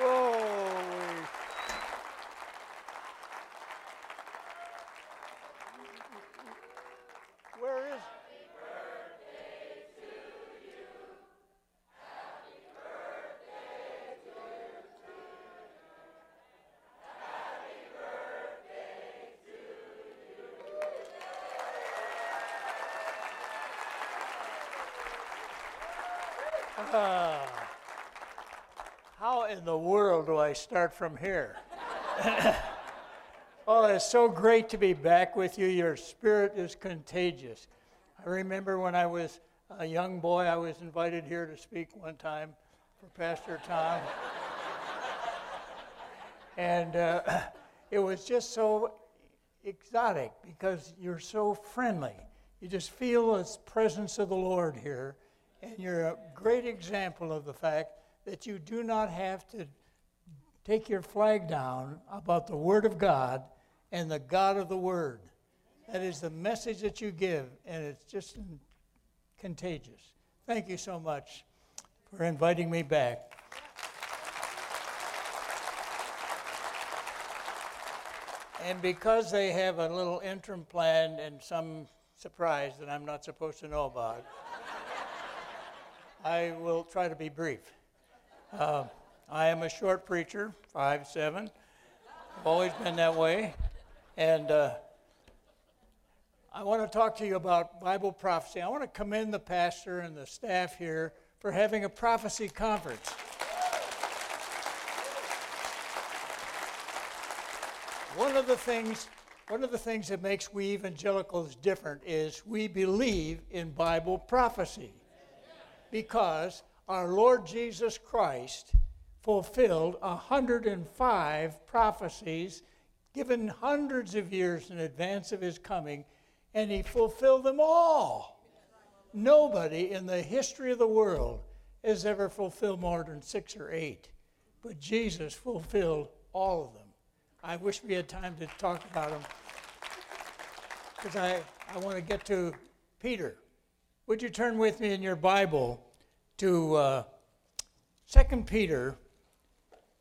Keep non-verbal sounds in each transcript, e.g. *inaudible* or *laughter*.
Whoa. Where is Uh, how in the world do I start from here? *laughs* oh, it's so great to be back with you. Your spirit is contagious. I remember when I was a young boy, I was invited here to speak one time for Pastor Tom. *laughs* and uh, *clears throat* it was just so exotic because you're so friendly. You just feel the presence of the Lord here. And you're a great example of the fact that you do not have to take your flag down about the Word of God and the God of the Word. That is the message that you give, and it's just contagious. Thank you so much for inviting me back. And because they have a little interim plan and some surprise that I'm not supposed to know about. *laughs* I will try to be brief. Uh, I am a short preacher, five seven. I've always been that way, and uh, I want to talk to you about Bible prophecy. I want to commend the pastor and the staff here for having a prophecy conference. One of the things one of the things that makes we evangelicals different is we believe in Bible prophecy because our Lord Jesus Christ fulfilled 105 prophecies given hundreds of years in advance of his coming, and he fulfilled them all. Nobody in the history of the world has ever fulfilled more than six or eight, but Jesus fulfilled all of them. I wish we had time to talk about them because I, I want to get to Peter. Would you turn with me in your Bible to uh, 2 Peter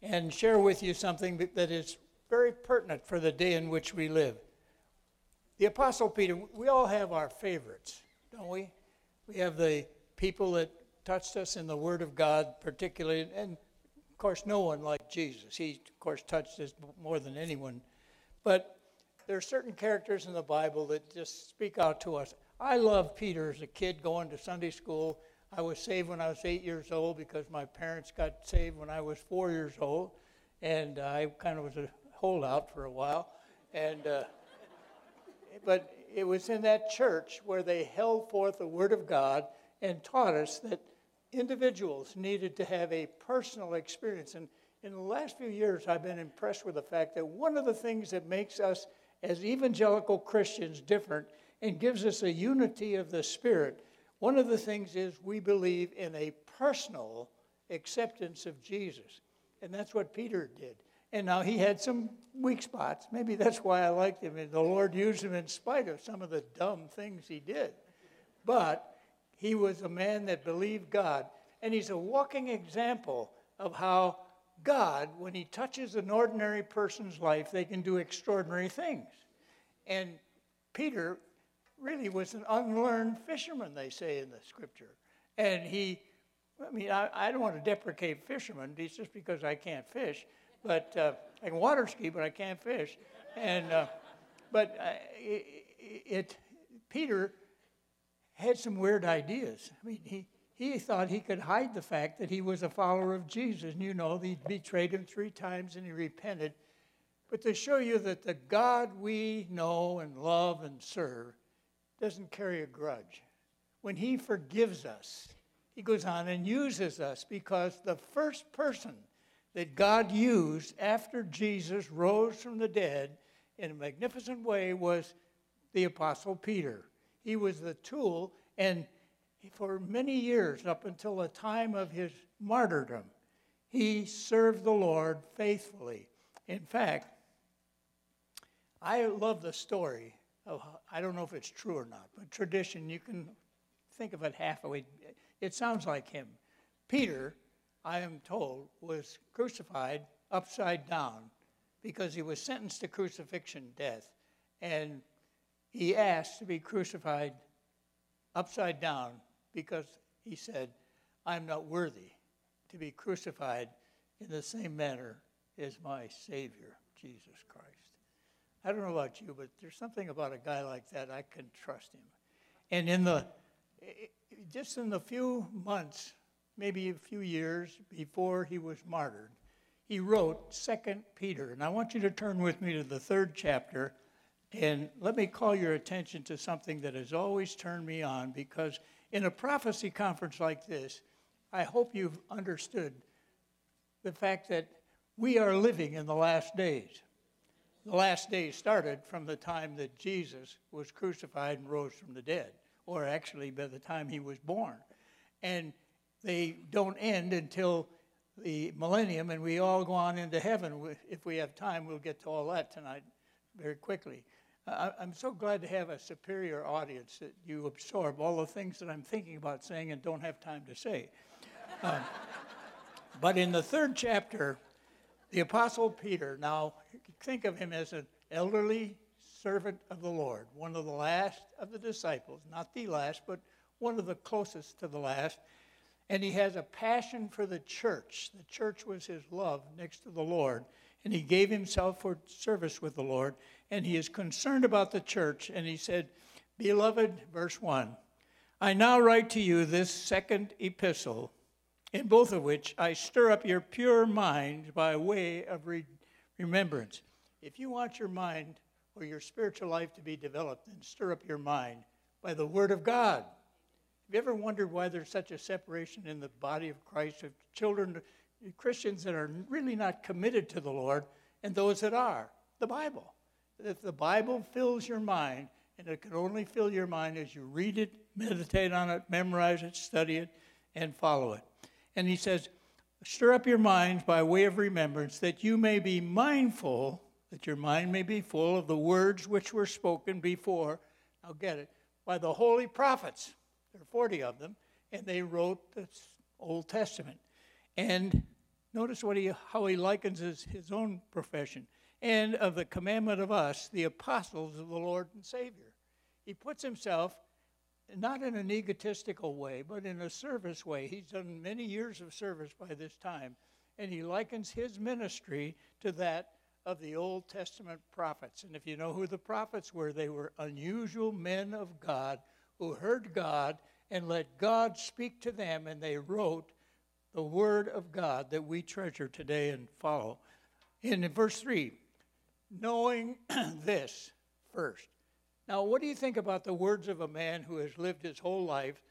and share with you something that is very pertinent for the day in which we live? The Apostle Peter, we all have our favorites, don't we? We have the people that touched us in the Word of God, particularly, and of course, no one like Jesus. He, of course, touched us more than anyone. But there are certain characters in the Bible that just speak out to us. I love Peter as a kid going to Sunday school. I was saved when I was eight years old because my parents got saved when I was four years old, and I kind of was a holdout for a while. And uh, but it was in that church where they held forth the Word of God and taught us that individuals needed to have a personal experience. And in the last few years, I've been impressed with the fact that one of the things that makes us as evangelical Christians different and gives us a unity of the Spirit. One of the things is we believe in a personal acceptance of Jesus. And that's what Peter did. And now he had some weak spots. Maybe that's why I liked him. And the Lord used him in spite of some of the dumb things he did. But he was a man that believed God. And he's a walking example of how God, when He touches an ordinary person's life, they can do extraordinary things. And Peter really was an unlearned fisherman, they say in the scripture. And he, I mean, I, I don't want to deprecate fishermen, it's just because I can't fish. But uh, I can water ski, but I can't fish. And, uh, but uh, it, it, Peter had some weird ideas. I mean, he, he thought he could hide the fact that he was a follower of Jesus. And you know, he betrayed him three times and he repented. But to show you that the God we know and love and serve doesn't carry a grudge. When he forgives us, he goes on and uses us because the first person that God used after Jesus rose from the dead in a magnificent way was the Apostle Peter. He was the tool, and for many years, up until the time of his martyrdom, he served the Lord faithfully. In fact, I love the story of, I don't know if it's true or not, but tradition, you can think of it halfway. It sounds like him. Peter I am told, was crucified upside down because he was sentenced to crucifixion death. And he asked to be crucified upside down because he said, I'm not worthy to be crucified in the same manner as my Savior, Jesus Christ. I don't know about you, but there's something about a guy like that, I can trust him. And in the, just in the few months, maybe a few years before he was martyred, he wrote Second Peter. And I want you to turn with me to the third chapter. And let me call your attention to something that has always turned me on because in a prophecy conference like this, I hope you've understood the fact that we are living in the last days. The last days started from the time that Jesus was crucified and rose from the dead, or actually by the time he was born. And they don't end until the millennium, and we all go on into heaven. If we have time, we'll get to all that tonight very quickly. I'm so glad to have a superior audience that you absorb all the things that I'm thinking about saying and don't have time to say. Um, *laughs* but in the third chapter, the Apostle Peter, now think of him as an elderly servant of the Lord, one of the last of the disciples, not the last, but one of the closest to the last. And he has a passion for the church. The church was his love next to the Lord. And he gave himself for service with the Lord. And he is concerned about the church. And he said, Beloved, verse 1, I now write to you this second epistle in both of which I stir up your pure mind by way of re- remembrance. If you want your mind or your spiritual life to be developed, then stir up your mind by the Word of God. Have you ever wondered why there's such a separation in the body of Christ of children, Christians that are really not committed to the Lord, and those that are? The Bible. If the Bible fills your mind, and it can only fill your mind as you read it, meditate on it, memorize it, study it, and follow it. And he says, Stir up your minds by way of remembrance, that you may be mindful, that your mind may be full of the words which were spoken before. Now get it, by the holy prophets. There are 40 of them, and they wrote the Old Testament. And notice what he, how he likens his, his own profession. And of the commandment of us, the apostles of the Lord and Savior. He puts himself not in an egotistical way, but in a service way. He's done many years of service by this time, and he likens his ministry to that of the Old Testament prophets. And if you know who the prophets were, they were unusual men of God who heard God and let God speak to them, and they wrote the Word of God that we treasure today and follow. In verse 3, knowing *clears throat* this first now, what do you think about the words of a man who has lived his whole life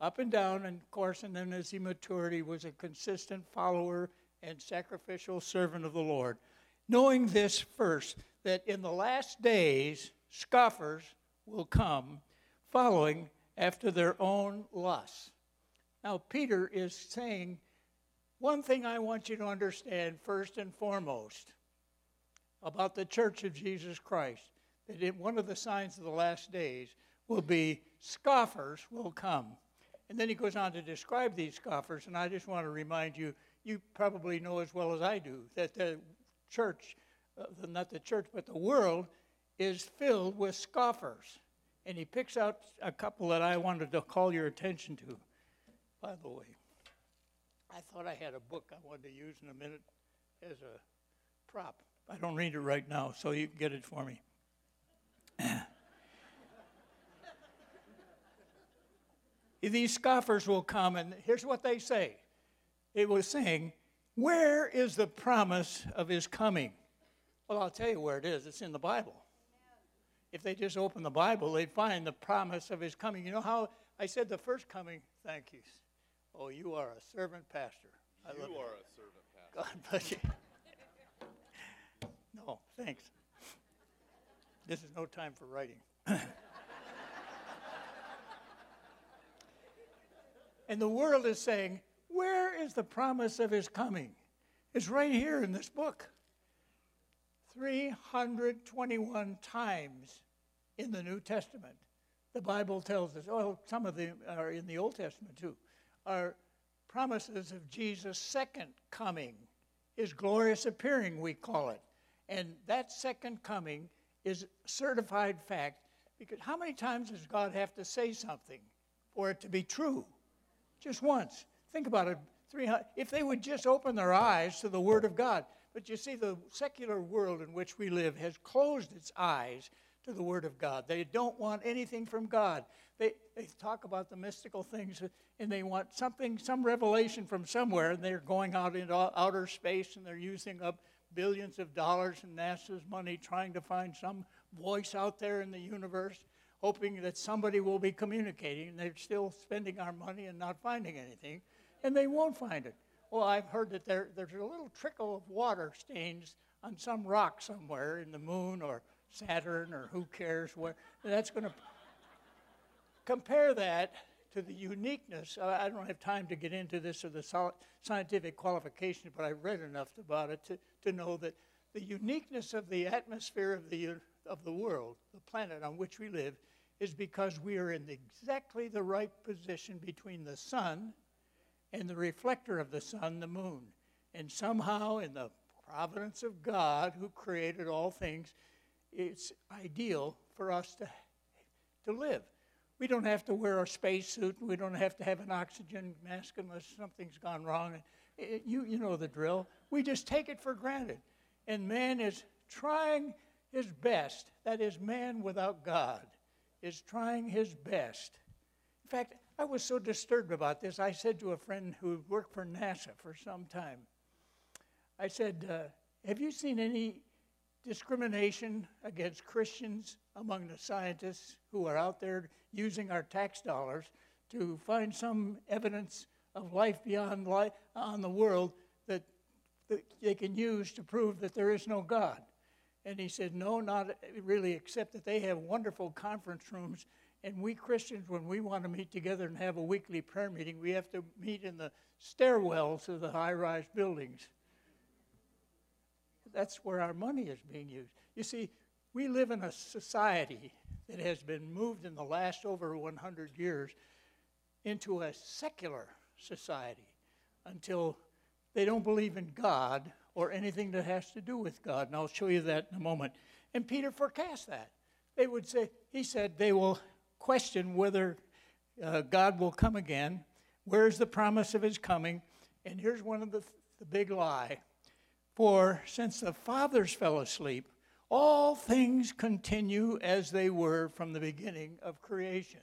up and down, and of course, and then as he matured, he was a consistent follower and sacrificial servant of the Lord? Knowing this first, that in the last days, scoffers will come following after their own lusts. Now, Peter is saying, one thing I want you to understand first and foremost about the church of Jesus Christ that one of the signs of the last days will be scoffers will come. And then he goes on to describe these scoffers, and I just want to remind you, you probably know as well as I do, that the church, uh, not the church, but the world, is filled with scoffers. And he picks out a couple that I wanted to call your attention to. By the way, I thought I had a book I wanted to use in a minute as a prop. I don't read it right now, so you can get it for me. These scoffers will come, and here's what they say it was saying, Where is the promise of his coming? Well, I'll tell you where it is. It's in the Bible. If they just open the Bible, they'd find the promise of his coming. You know how I said the first coming? Thank you. Oh, you are a servant pastor. I you are a servant pastor. God bless you. *laughs* No, thanks. This is no time for writing. *clears throat* and the world is saying, Where is the promise of his coming? It's right here in this book. 321 times in the New Testament, the Bible tells us, oh, some of them are in the Old Testament too, are promises of Jesus' second coming, his glorious appearing, we call it. And that second coming is certified fact because how many times does God have to say something for it to be true? Just once. Think about it. 300, if they would just open their eyes to the Word of God. But you see, the secular world in which we live has closed its eyes to the Word of God. They don't want anything from God. They, they talk about the mystical things and they want something, some revelation from somewhere, and they're going out into outer space and they're using up billions of dollars in NASA's money trying to find some voice out there in the universe, hoping that somebody will be communicating. And they're still spending our money and not finding anything, and they won't find it. Well, I've heard that there, there's a little trickle of water stains on some rock somewhere in the moon or Saturn or who cares where. That's going to compare that to the uniqueness. Uh, I don't have time to get into this or the scientific qualifications, but I read enough about it to, to know that the uniqueness of the atmosphere of the, of the world, the planet on which we live, is because we are in exactly the right position between the sun and the reflector of the sun, the moon. And somehow, in the providence of God, who created all things, it's ideal for us to, to live. We don't have to wear a spacesuit. We don't have to have an oxygen mask unless something's gone wrong. It, you, you know the drill. We just take it for granted. And man is trying his best. That is, man without God is trying his best. In fact, I was so disturbed about this. I said to a friend who worked for NASA for some time, I said, uh, Have you seen any discrimination against Christians among the scientists who are out there using our tax dollars to find some evidence of life beyond life on the world that, that they can use to prove that there is no God. And he said, No, not really, except that they have wonderful conference rooms. And we Christians, when we want to meet together and have a weekly prayer meeting, we have to meet in the stairwells of the high rise buildings. That's where our money is being used. You see, we live in a society that has been moved in the last over 100 years into a secular society until they don't believe in God or anything that has to do with God. And I'll show you that in a moment. And Peter forecast that. They would say, he said, they will question whether uh, God will come again. Where's the promise of his coming? And here's one of the, the big lie. For since the fathers fell asleep, all things continue as they were from the beginning of creation.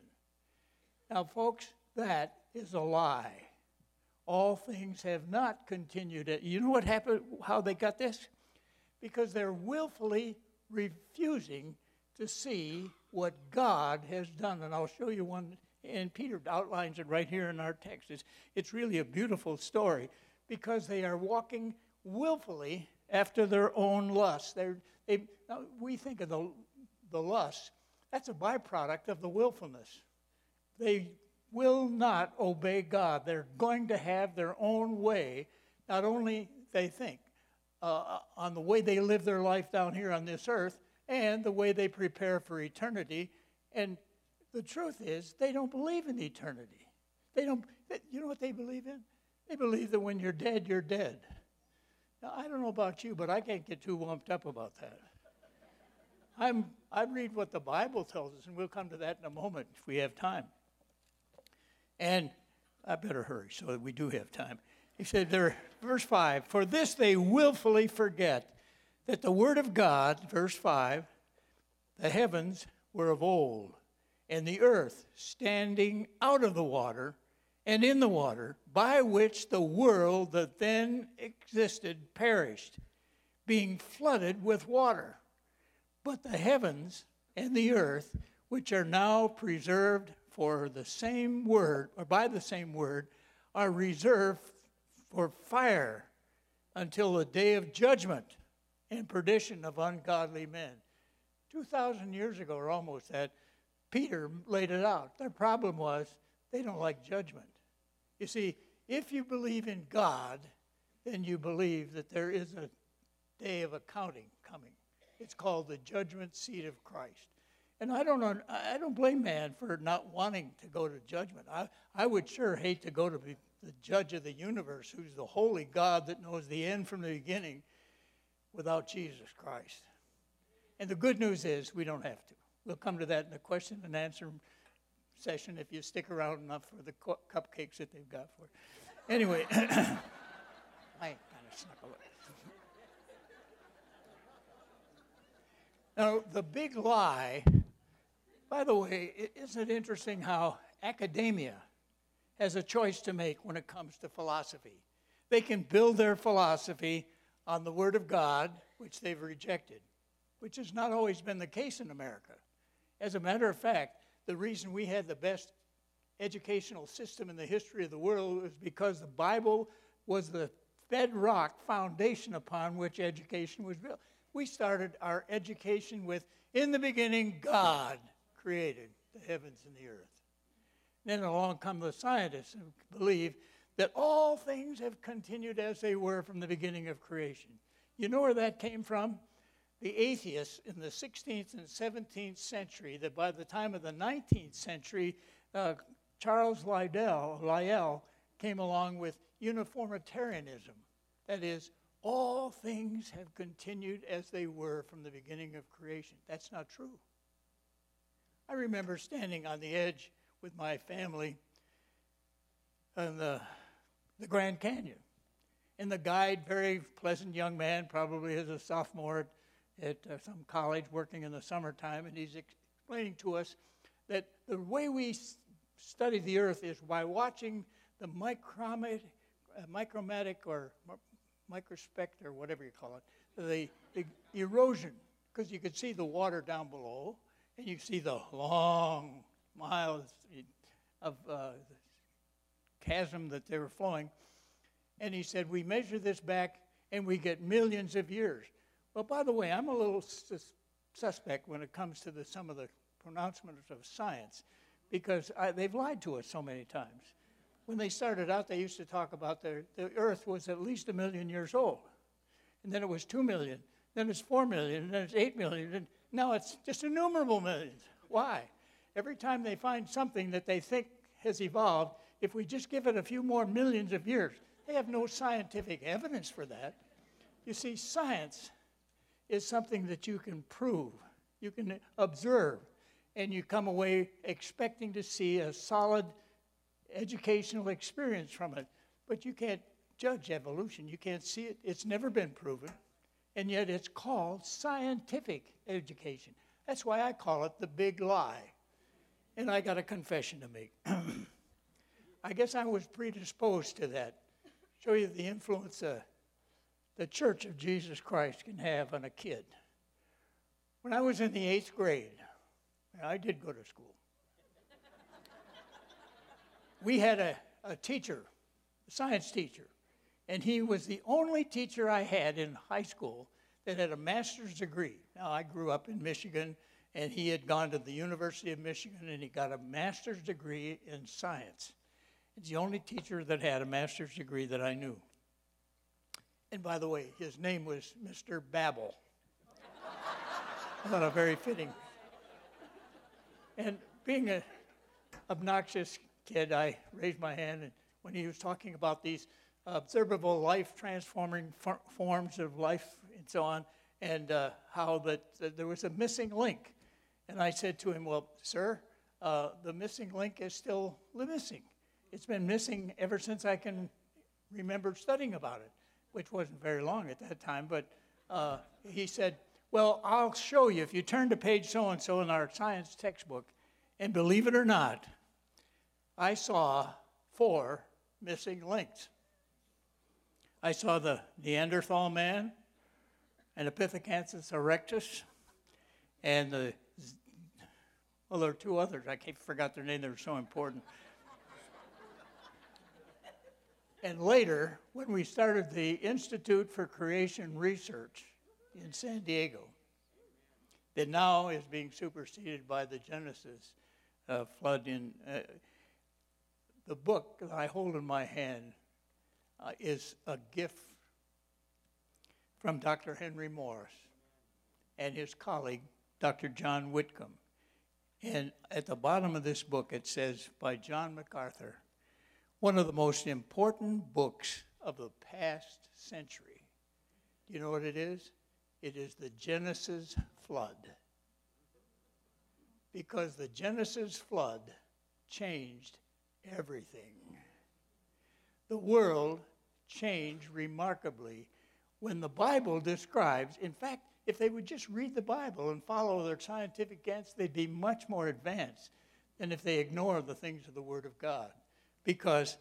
Now, folks, that is a lie. All things have not continued. Uh, you know what happened, how they got this? Because they're willfully refusing to see what God has done. And I'll show you one, and Peter outlines it right here in our text. It's, it's really a beautiful story because they are walking willfully after their own lusts. They're, they, we think of the, the lust, that's a byproduct of the willfulness. They will not obey God. They're going to have their own way, not only they think, uh, on the way they live their life down here on this earth and the way they prepare for eternity. And the truth is, they don't believe in eternity. They don't, you know what they believe in? They believe that when you're dead, you're dead. Now, I don't know about you, but I can't get too wumped up about that. I'm, I read what the Bible tells us, and we'll come to that in a moment if we have time. And I better hurry so that we do have time. He said there, verse 5 For this they willfully forget that the Word of God, verse 5, the heavens were of old, and the earth standing out of the water and in the water, by which the world that then existed perished, being flooded with water. But the heavens and the earth, which are now preserved for the same word, or by the same word, are reserved for fire until the day of judgment and perdition of ungodly men. 2,000 years ago, or almost that, Peter laid it out. Their problem was they don't like judgment. You see, if you believe in God, then you believe that there is a day of accounting coming. It's called the judgment seat of Christ. And I don't, I don't blame man for not wanting to go to judgment. I, I would sure hate to go to the judge of the universe, who's the holy God that knows the end from the beginning, without Jesus Christ. And the good news is we don't have to. We'll come to that in the question and answer session if you stick around enough for the cu- cupcakes that they've got for you. Anyway, *coughs* *coughs* I kind of snuck away. Now, the big lie, by the way, isn't it interesting how academia has a choice to make when it comes to philosophy? They can build their philosophy on the Word of God, which they've rejected, which has not always been the case in America. As a matter of fact, the reason we had the best educational system in the history of the world was because the Bible was the bedrock foundation upon which education was built. We started our education with, in the beginning, God created the heavens and the earth. Then along come the scientists who believe that all things have continued as they were from the beginning of creation. You know where that came from? The atheists in the 16th and 17th century, that by the time of the 19th century, uh, Charles Lyell, Lyell came along with uniformitarianism. That is, all things have continued as they were from the beginning of creation. That's not true. I remember standing on the edge with my family on the, the Grand Canyon. And the guide, very pleasant young man, probably is a sophomore at, at uh, some college working in the summertime, and he's explaining to us that the way we study the earth is by watching the micromet, uh, micromatic or mi- microspect or whatever you call it, the, the erosion, because you could see the water down below, and you see the long miles of uh, chasm that they were flowing. And he said, We measure this back and we get millions of years. Well, by the way, I'm a little sus- suspect when it comes to the, some of the pronouncements of science because I, they've lied to us so many times. When they started out, they used to talk about the, the earth was at least a million years old. And then it was 2 million. Then it's 4 million. And then it's 8 million. And now it's just innumerable millions. Why? Every time they find something that they think has evolved, if we just give it a few more millions of years, they have no scientific evidence for that. You see, science is something that you can prove, you can observe, and you come away expecting to see a solid educational experience from it. But you can't judge evolution, you can't see it, it's never been proven, and yet it's called scientific education. That's why I call it the big lie. And I got a confession to make. *clears throat* I guess I was predisposed to that. Show you the influence uh, the Church of Jesus Christ can have on a kid. When I was in the eighth grade, I did go to school, we had a, a teacher, a science teacher, and he was the only teacher I had in high school that had a master's degree. Now, I grew up in Michigan, and he had gone to the University of Michigan and he got a master's degree in science. He's the only teacher that had a master's degree that I knew. And by the way, his name was Mr. Babel. I thought a very fitting. And being an obnoxious kid, I raised my hand, and when he was talking about these observable life transforming for- forms of life and so on, and uh, how that, that there was a missing link. And I said to him, Well, sir, uh, the missing link is still missing. It's been missing ever since I can remember studying about it, which wasn't very long at that time. But uh, he said, Well, I'll show you. If you turn to page so and so in our science textbook, and believe it or not, I saw four missing links. I saw the Neanderthal man, and Pithecanthropus erectus, and the well, there are two others. I forgot their name. They were so important. and later, when we started the Institute for Creation Research in San Diego, that now is being superseded by the Genesis uh, flood in. Uh, the book that I hold in my hand uh, is a gift from Dr. Henry Morris and his colleague, Dr. John Whitcomb. And at the bottom of this book, it says, by John MacArthur, one of the most important books of the past century. Do you know what it is? It is the Genesis flood. Because the Genesis flood changed everything. The world changed remarkably when the Bible describes, in fact, if they would just read the Bible and follow their scientific answers, they'd be much more advanced than if they ignore the things of the Word of God. Because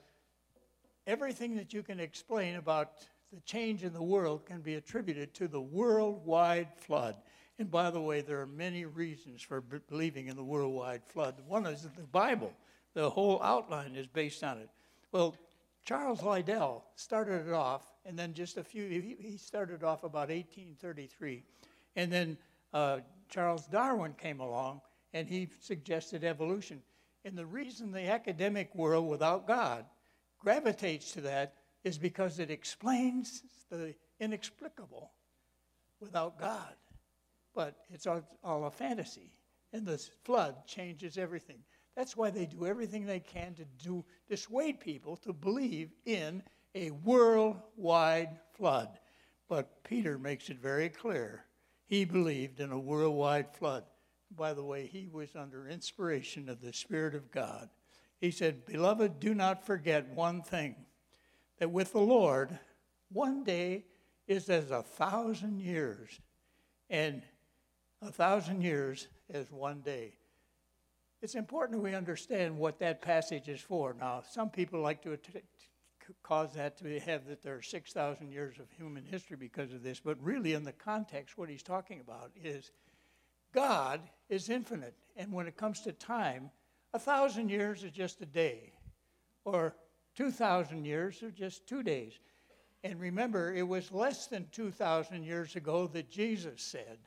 everything that you can explain about the change in the world can be attributed to the worldwide flood. And by the way, there are many reasons for believing in the worldwide flood. One is that the Bible, the whole outline is based on it. Well, Charles Lyell started it off, and then just a few, he started off about 1833. And then uh, Charles Darwin came along, and he suggested evolution. And the reason the academic world without God gravitates to that is because it explains the inexplicable without God. But it's all, all a fantasy. And the flood changes everything. That's why they do everything they can to do, dissuade people to believe in a worldwide flood. But Peter makes it very clear. He believed in a worldwide flood. By the way, he was under inspiration of the Spirit of God. He said, Beloved, do not forget one thing that with the Lord, one day is as a thousand years, and a thousand years as one day. It's important we understand what that passage is for. Now, some people like to cause that to have that there are 6,000 years of human history because of this, but really, in the context, what he's talking about is God is infinite. And when it comes to time, a thousand years is just a day, or 2,000 years are just two days. And remember, it was less than 2,000 years ago that Jesus said,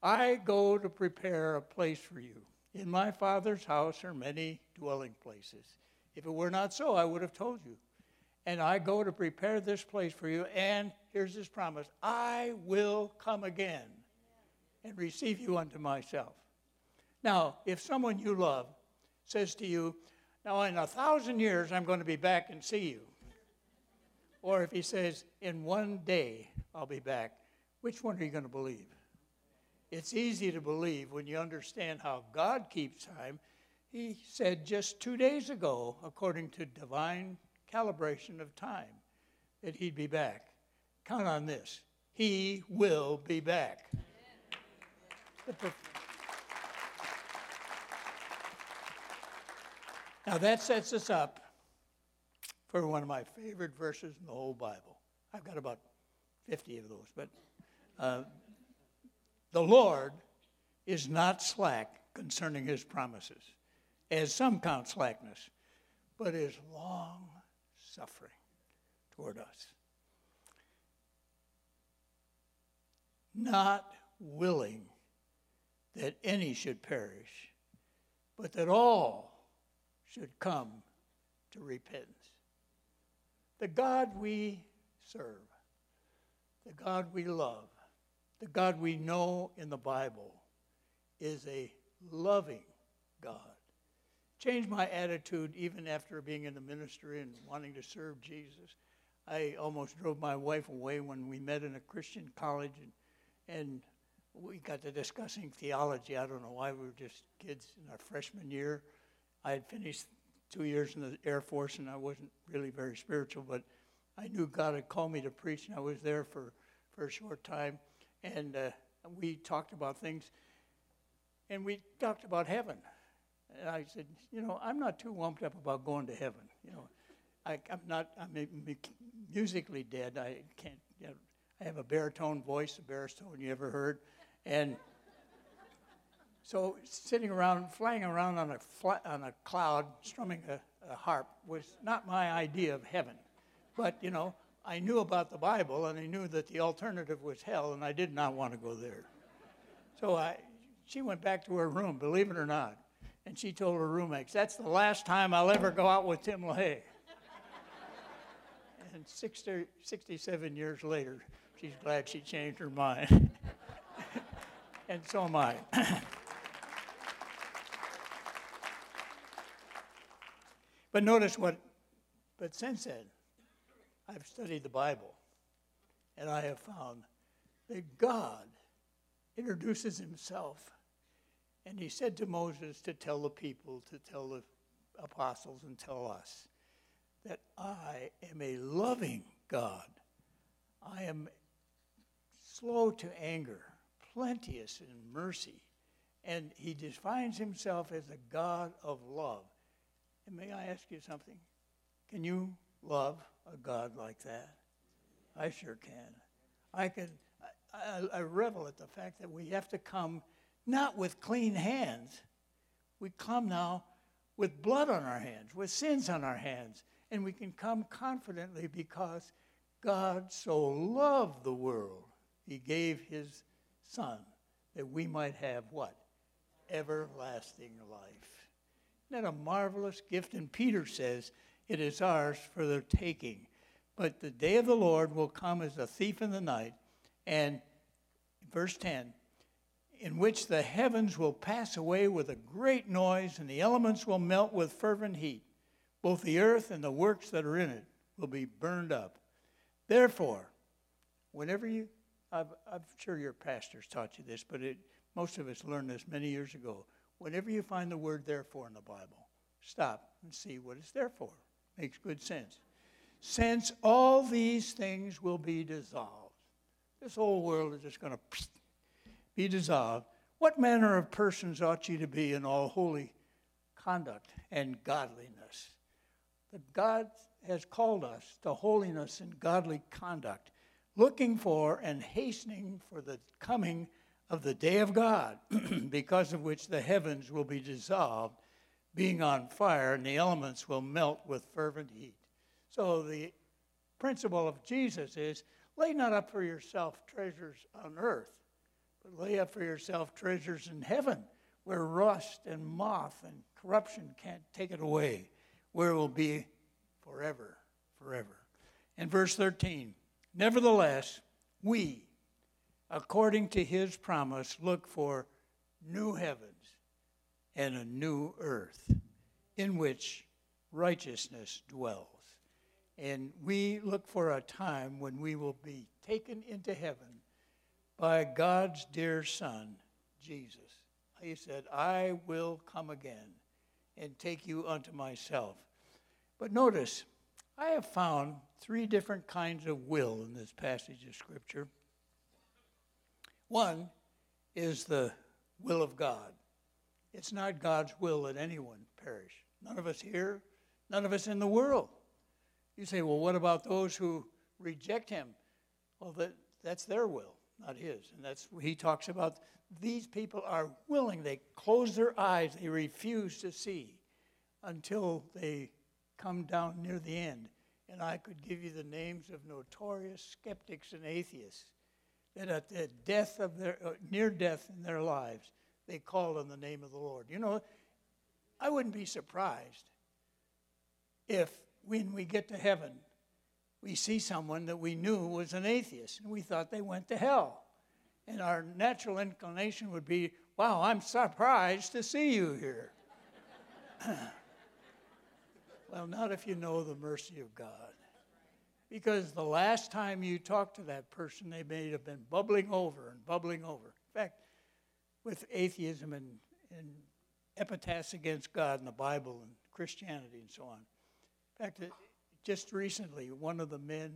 I go to prepare a place for you. In my Father's house are many dwelling places. If it were not so, I would have told you. And I go to prepare this place for you. And here's his promise I will come again and receive you unto myself. Now, if someone you love says to you, Now, in a thousand years, I'm going to be back and see you, or if he says, In one day, I'll be back, which one are you going to believe? It's easy to believe when you understand how God keeps time. He said just two days ago, according to divine calibration of time, that he'd be back. Count on this. He will be back. Now that sets us up for one of my favorite verses in the whole Bible. I've got about 50 of those, but uh, the Lord is not slack concerning his promises, as some count slackness, but is long suffering toward us. Not willing that any should perish, but that all should come to repentance. The God we serve, the God we love, the God we know in the Bible is a loving God. Changed my attitude even after being in the ministry and wanting to serve Jesus. I almost drove my wife away when we met in a Christian college and, and we got to discussing theology. I don't know why we were just kids in our freshman year. I had finished two years in the Air Force and I wasn't really very spiritual, but I knew God had called me to preach and I was there for, for a short time and uh, we talked about things, and we talked about heaven. And I said, you know, I'm not too wumped up about going to heaven. You know, I, am not. I'm musically dead. I can't. You know, I have a baritone voice, a baritone you ever heard, and so sitting around, flying around on a on a cloud, strumming a, a harp was not my idea of heaven. But you know, I knew about the Bible and I knew that the alternative was hell, and I did not want to go there. So I, she went back to her room, believe it or not, and she told her roommates, That's the last time I'll ever go out with Tim LaHaye. *laughs* and 60, 67 years later, she's glad she changed her mind. *laughs* and so am I. *laughs* but notice what But since then, I've studied the Bible, and I have found that God introduces himself. And he said to Moses to tell the people, to tell the apostles, and tell us that I am a loving God. I am slow to anger, plenteous in mercy. And he defines himself as a God of love. And may I ask you something? Can you love a God like that? I sure can. I can. I, I, revel at the fact that we have to come not with clean hands. We come now with blood on our hands, with sins on our hands, and we can come confidently because God so loved the world, He gave His Son that we might have what? Everlasting life. Isn't that a marvelous gift? And Peter says, It is ours for the taking. But the day of the Lord will come as a thief in the night, and verse 10 in which the heavens will pass away with a great noise, and the elements will melt with fervent heat. Both the earth and the works that are in it will be burned up. Therefore, whenever you, i am sure your pastors taught you this, but it, most of us learned this many years ago. Whenever you find the word therefore in the Bible, stop and see what it's there for. Makes good sense. Since all these things will be dissolved, this whole world is just going *sniffs* to be dissolved. What manner of persons ought ye to be in all holy conduct and godliness? That God has called us to holiness and godly conduct, looking for and hastening for the coming of the day of God, *clears throat* because of which the heavens will be dissolved, being on fire, and the elements will melt with fervent heat. So the principle of Jesus is Lay not up for yourself treasures on earth, but lay up for yourself treasures in heaven, where rust and moth and corruption can't take it away, where it will be forever, forever. In verse 13 Nevertheless, we, according to his promise, look for new heavens and a new earth in which righteousness dwells. And we look for a time when we will be taken into heaven by God's dear Son, Jesus. He said, I will come again and take you unto myself. But notice, I have found three different kinds of will in this passage of Scripture. One is the will of God. It's not God's will that anyone perish. None of us here, none of us in the world. You say, well, what about those who reject him? Well, that, that's their will, not his. And that's he talks about these people are willing. They close their eyes, they refuse to see until they come down near the end. And I could give you the names of notorious skeptics and atheists that at the death of their, uh, near death in their lives, they called on the name of the Lord. You know, I wouldn't be surprised if when we get to heaven, we see someone that we knew was an atheist and we thought they went to hell. And our natural inclination would be, wow, I'm surprised to see you here. *clears throat* well, not if you know the mercy of God. Because the last time you talked to that person, they may have been bubbling over and bubbling over. In fact, with atheism and, and epitaphs against God in the Bible and Christianity and so on, in fact, just recently, one of the men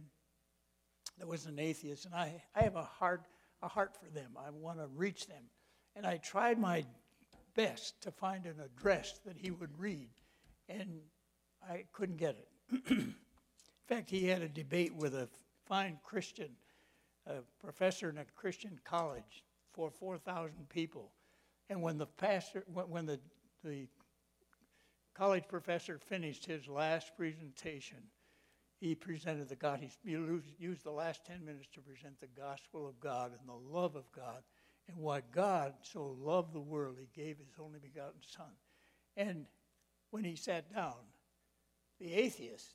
that was an atheist, and I, I have a heart, a heart for them. I want to reach them. And I tried my best to find an address that he would read, and I couldn't get it. *clears throat* in fact, he had a debate with a fine Christian a professor in a Christian college for 4,000 people. And when the pastor, when the, the college professor finished his last presentation, he presented the God. He used the last 10 minutes to present the gospel of God and the love of God and why God so loved the world, he gave his only begotten Son. And when he sat down, the atheist,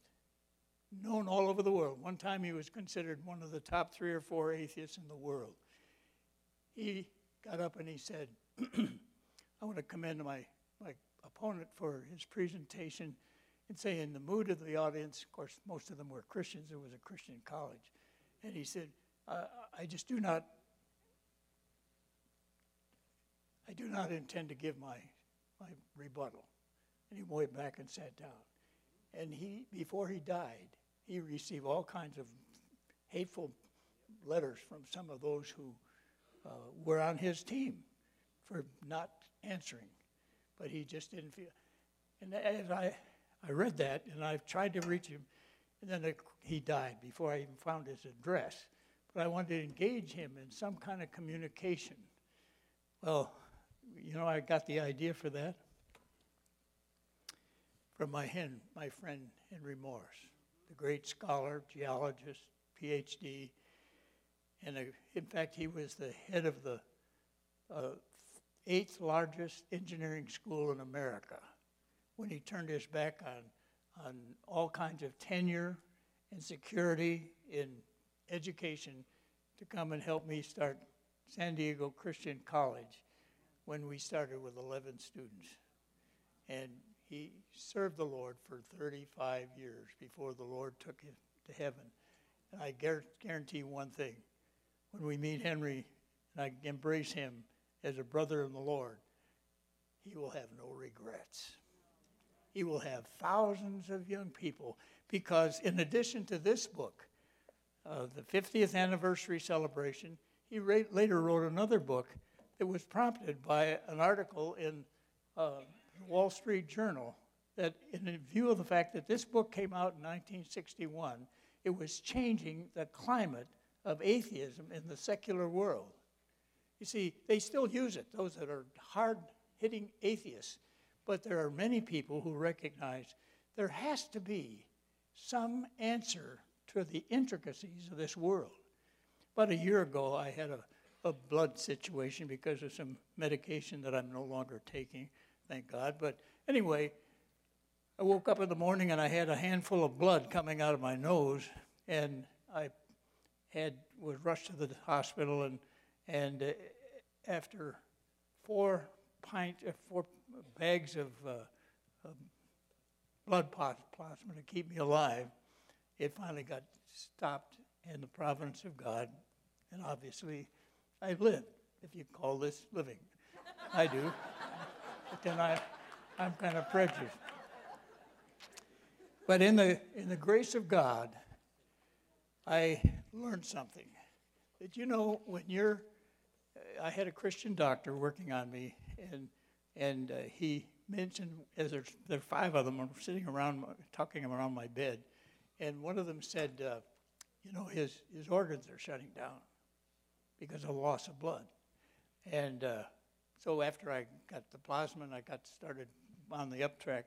known all over the world, one time he was considered one of the top three or four atheists in the world, he got up and he said, *clears throat* I want to commend my, my opponent for his presentation. and say, in the mood of the audience, of course, most of them were Christians, it was a Christian college. And he said, uh, I just do not, I do not intend to give my, my rebuttal. And he went back and sat down. And he, before he died, he received all kinds of hateful letters from some of those who uh, were on his team for not answering. But he just didn't feel. And as I, I read that, and I've tried to reach him, and then he died before I even found his address. But I wanted to engage him in some kind of communication. Well, you know, I got the idea for that from my, hen, my friend Henry Morris, the great scholar, geologist, PhD, and a, in fact, he was the head of the uh, eighth largest engineering school in America when he turned his back on, on all kinds of tenure and security in education to come and help me start San Diego Christian College when we started with 11 students. And he served the Lord for 35 years before the Lord took him to heaven. And I guarantee one thing when we meet Henry and I embrace him as a brother in the Lord, he will have no regrets. He will have thousands of young people because, in addition to this book, uh, the 50th anniversary celebration, he ra- later wrote another book that was prompted by an article in uh, Wall Street Journal that, in view of the fact that this book came out in 1961, it was changing the climate of atheism in the secular world. You see, they still use it, those that are hard hitting atheists, but there are many people who recognize there has to be some answer to the intricacies of this world. About a year ago, I had a, a blood situation because of some medication that I'm no longer taking, thank God. But anyway, I woke up in the morning and I had a handful of blood coming out of my nose, and I had was rushed to the hospital and and uh, after four pint uh, four bags of, uh, of blood plasma to keep me alive, it finally got stopped in the providence of God, and obviously I lived. If you call this living, I do. but then I, I'm kind of prejudiced. But in the in the grace of God, I learned something. That you know, when you're, I had a Christian doctor working on me, and and uh, he mentioned as there's there are five of them sitting around talking around my bed, and one of them said, uh, you know, his his organs are shutting down because of loss of blood, and uh, so after I got the plasma and I got started on the up track,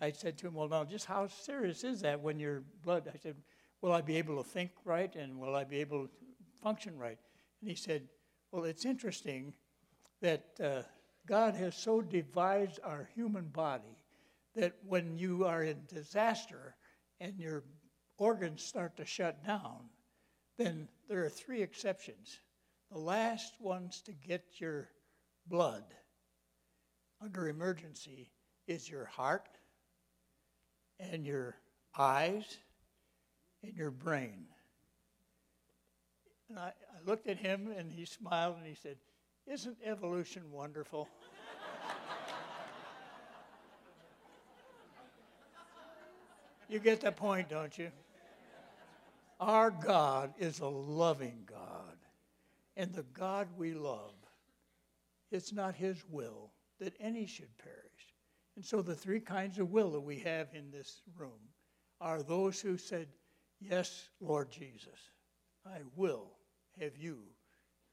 I said to him, well, now just how serious is that when your blood? I said Will I be able to think right and will I be able to function right? And he said, Well, it's interesting that uh, God has so devised our human body that when you are in disaster and your organs start to shut down, then there are three exceptions. The last ones to get your blood under emergency is your heart and your eyes in your brain. And I, I looked at him and he smiled and he said, Isn't evolution wonderful? *laughs* you get the point, don't you? Our God is a loving God. And the God we love, it's not his will that any should perish. And so the three kinds of will that we have in this room are those who said, Yes, Lord Jesus, I will have you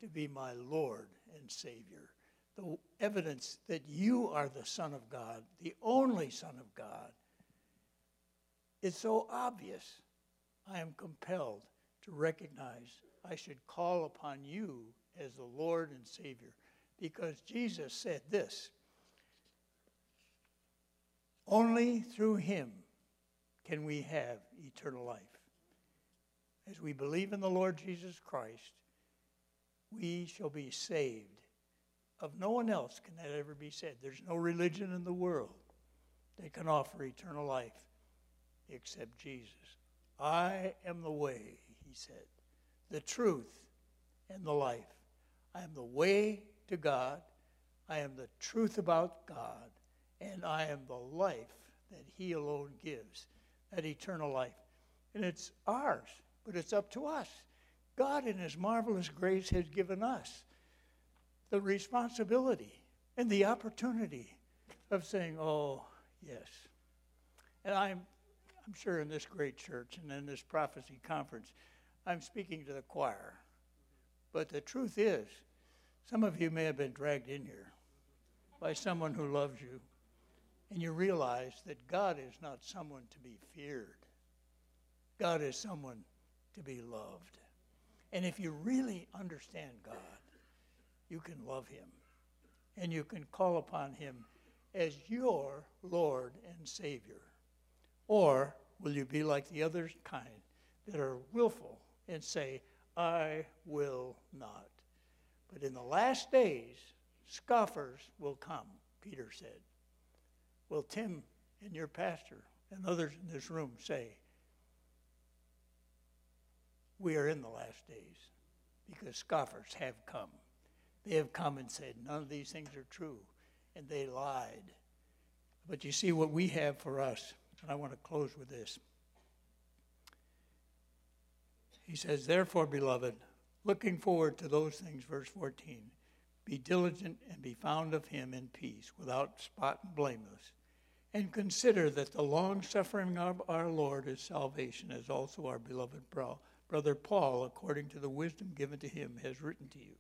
to be my Lord and Savior. The evidence that you are the Son of God, the only Son of God, is so obvious. I am compelled to recognize I should call upon you as the Lord and Savior because Jesus said this only through Him can we have eternal life as we believe in the Lord Jesus Christ, we shall be saved. Of no one else can that ever be said. There's no religion in the world that can offer eternal life except Jesus. I am the way, he said, the truth and the life. I am the way to God. I am the truth about God. And I am the life that he alone gives, that eternal life. And it's ours, but it's up to us. God, in his marvelous grace, has given us the responsibility and the opportunity of saying, Oh, yes. And I'm, I'm sure in this great church and in this prophecy conference, I'm speaking to the choir. But the truth is, some of you may have been dragged in here by someone who loves you, and you realize that God is not someone to be feared. God is someone to be loved. And if you really understand God, you can love Him and you can call upon Him as your Lord and Savior. Or will you be like the other kind that are willful and say, I will not? But in the last days, scoffers will come, Peter said. Will Tim and your pastor and others in this room say, We are in the last days because scoffers have come. They have come and said, None of these things are true. And they lied. But you see what we have for us. And I want to close with this. He says, Therefore, beloved, looking forward to those things, verse 14, be diligent and be found of him in peace, without spot and blameless. And consider that the long suffering of our Lord is salvation, as also our beloved brother Paul, according to the wisdom given to him, has written to you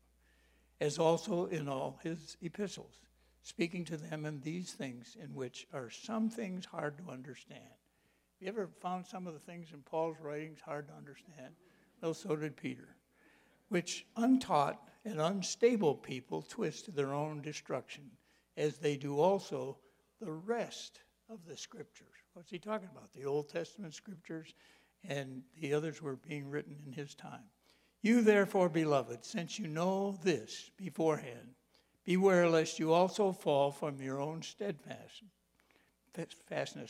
as also in all his epistles, speaking to them in these things, in which are some things hard to understand. Have you ever found some of the things in Paul's writings hard to understand? Well, so did Peter. Which untaught and unstable people twist to their own destruction, as they do also the rest of the scriptures. What's he talking about? The Old Testament scriptures and the others were being written in his time. You, therefore, beloved, since you know this beforehand, beware lest you also fall from your own steadfastness,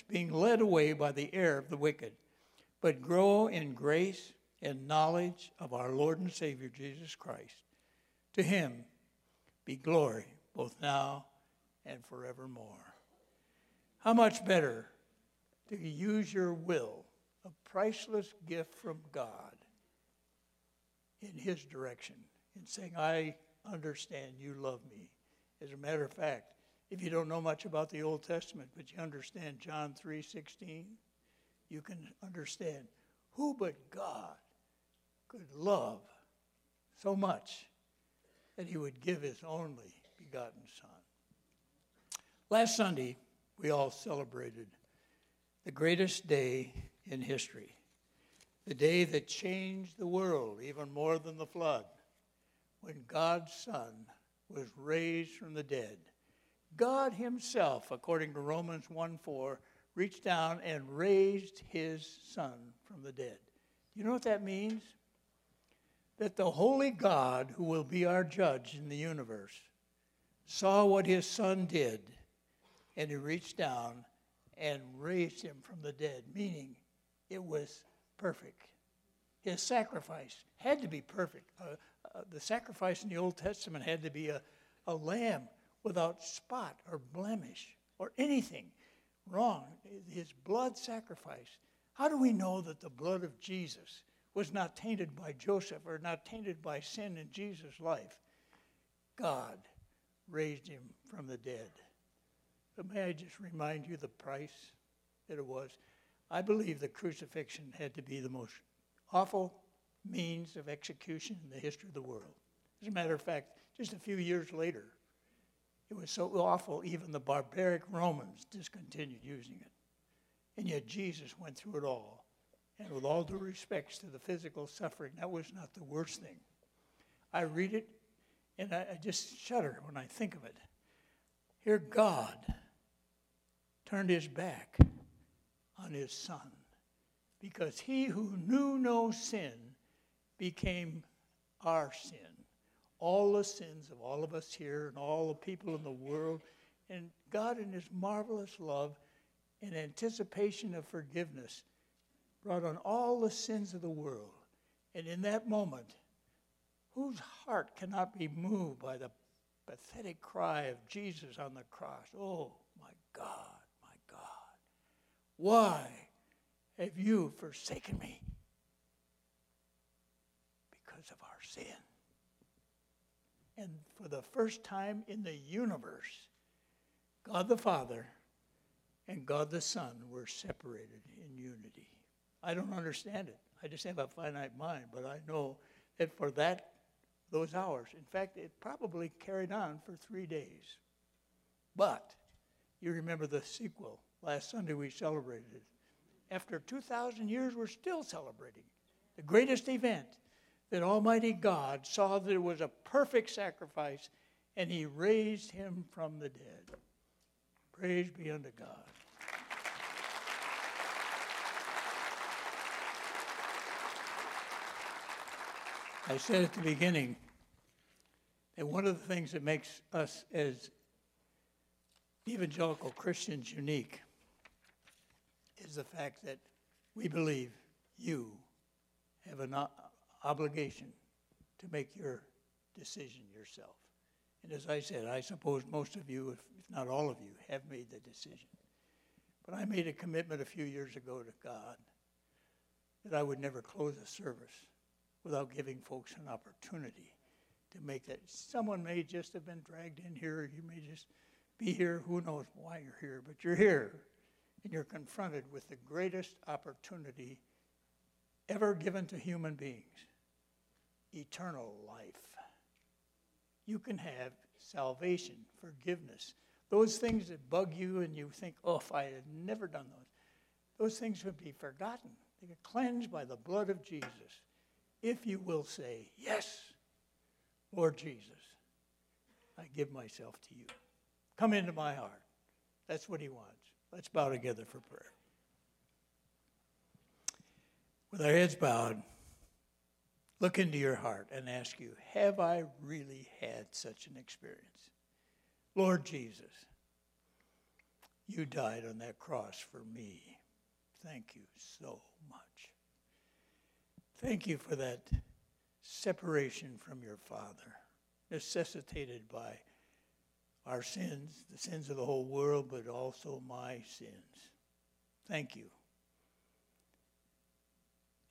being led away by the error of the wicked, but grow in grace and knowledge of our Lord and Savior Jesus Christ. To him be glory both now and forevermore. How much better to use your will, priceless gift from God in His direction in saying, I understand you love me. As a matter of fact, if you don't know much about the Old Testament, but you understand John 3:16, you can understand who but God could love so much that he would give his only begotten son. Last Sunday, we all celebrated the greatest day in history the day that changed the world even more than the flood, when God's Son was raised from the dead. God Himself, according to Romans 1 4, reached down and raised His Son from the dead. You know what that means? That the holy God, who will be our judge in the universe, saw what His Son did, and He reached down and raised Him from the dead, meaning it was perfect. His sacrifice had to be perfect. Uh, uh, the sacrifice in the Old Testament had to be a, a lamb without spot or blemish or anything wrong. His blood sacrifice. How do we know that the blood of Jesus was not tainted by Joseph or not tainted by sin in Jesus' life? God raised him from the dead. But may I just remind you the price that it was? I believe the crucifixion had to be the most awful means of execution in the history of the world. As a matter of fact, just a few years later, it was so awful, even the barbaric Romans discontinued using it. And yet Jesus went through it all. And with all due respects to the physical suffering, that was not the worst thing. I read it and I, I just shudder when I think of it. Here, God turned his back on his son because he who knew no sin became our sin. All the sins of all of us here and all the people in the world. And God, in his marvelous love, in anticipation of forgiveness, brought on all the sins of the world. And in that moment, whose heart cannot be moved by the pathetic cry of Jesus on the cross? Oh, my God, why have you forsaken me? Because of our sin. And for the first time in the universe, God the Father and God the Son were separated in unity. I don't understand it. I just have a finite mind, but I know that for that those hours, in fact, it probably carried on for three days. But you remember the sequel. Last Sunday we celebrated. After 2,000 years, we're still celebrating the greatest event that Almighty God saw that it was a perfect sacrifice and He raised Him from the dead. Praise be unto God. I said at the beginning that one of the things that makes us as evangelical Christians unique is the fact that we believe you have an o- obligation to make your decision yourself. And as I said, I suppose most of you, if if not all of you, have made the decision. But I made a commitment a few years ago to God that I would never close a service without giving folks an opportunity to make that. Someone may just have been dragged in here, you may just be here. Who knows why you're here? But you're here, and you're confronted with the greatest opportunity ever given to human beings eternal life. You can have salvation, forgiveness. Those things that bug you and you think, oh, if I had never done those, those things would be forgotten. They get cleansed by the blood of Jesus. If you will say, Yes, Lord Jesus, I give myself to you. Come into my heart. That's what he wants. Let's bow together for prayer. With our heads bowed, look into your heart and ask you, Have I really had such an experience? Lord Jesus, you died on that cross for me. Thank you so much. Thank you for that separation from your Father, necessitated by our sins, the sins of the whole world, but also my sins. Thank you.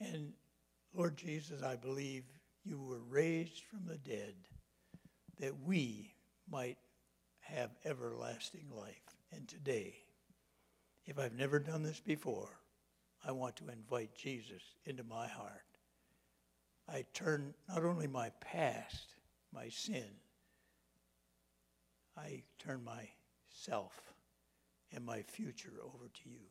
And Lord Jesus, I believe you were raised from the dead that we might have everlasting life. And today, if I've never done this before, I want to invite Jesus into my heart. I turn not only my past, my sin, I turn myself and my future over to you.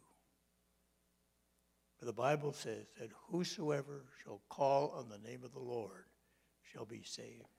For the Bible says that whosoever shall call on the name of the Lord shall be saved.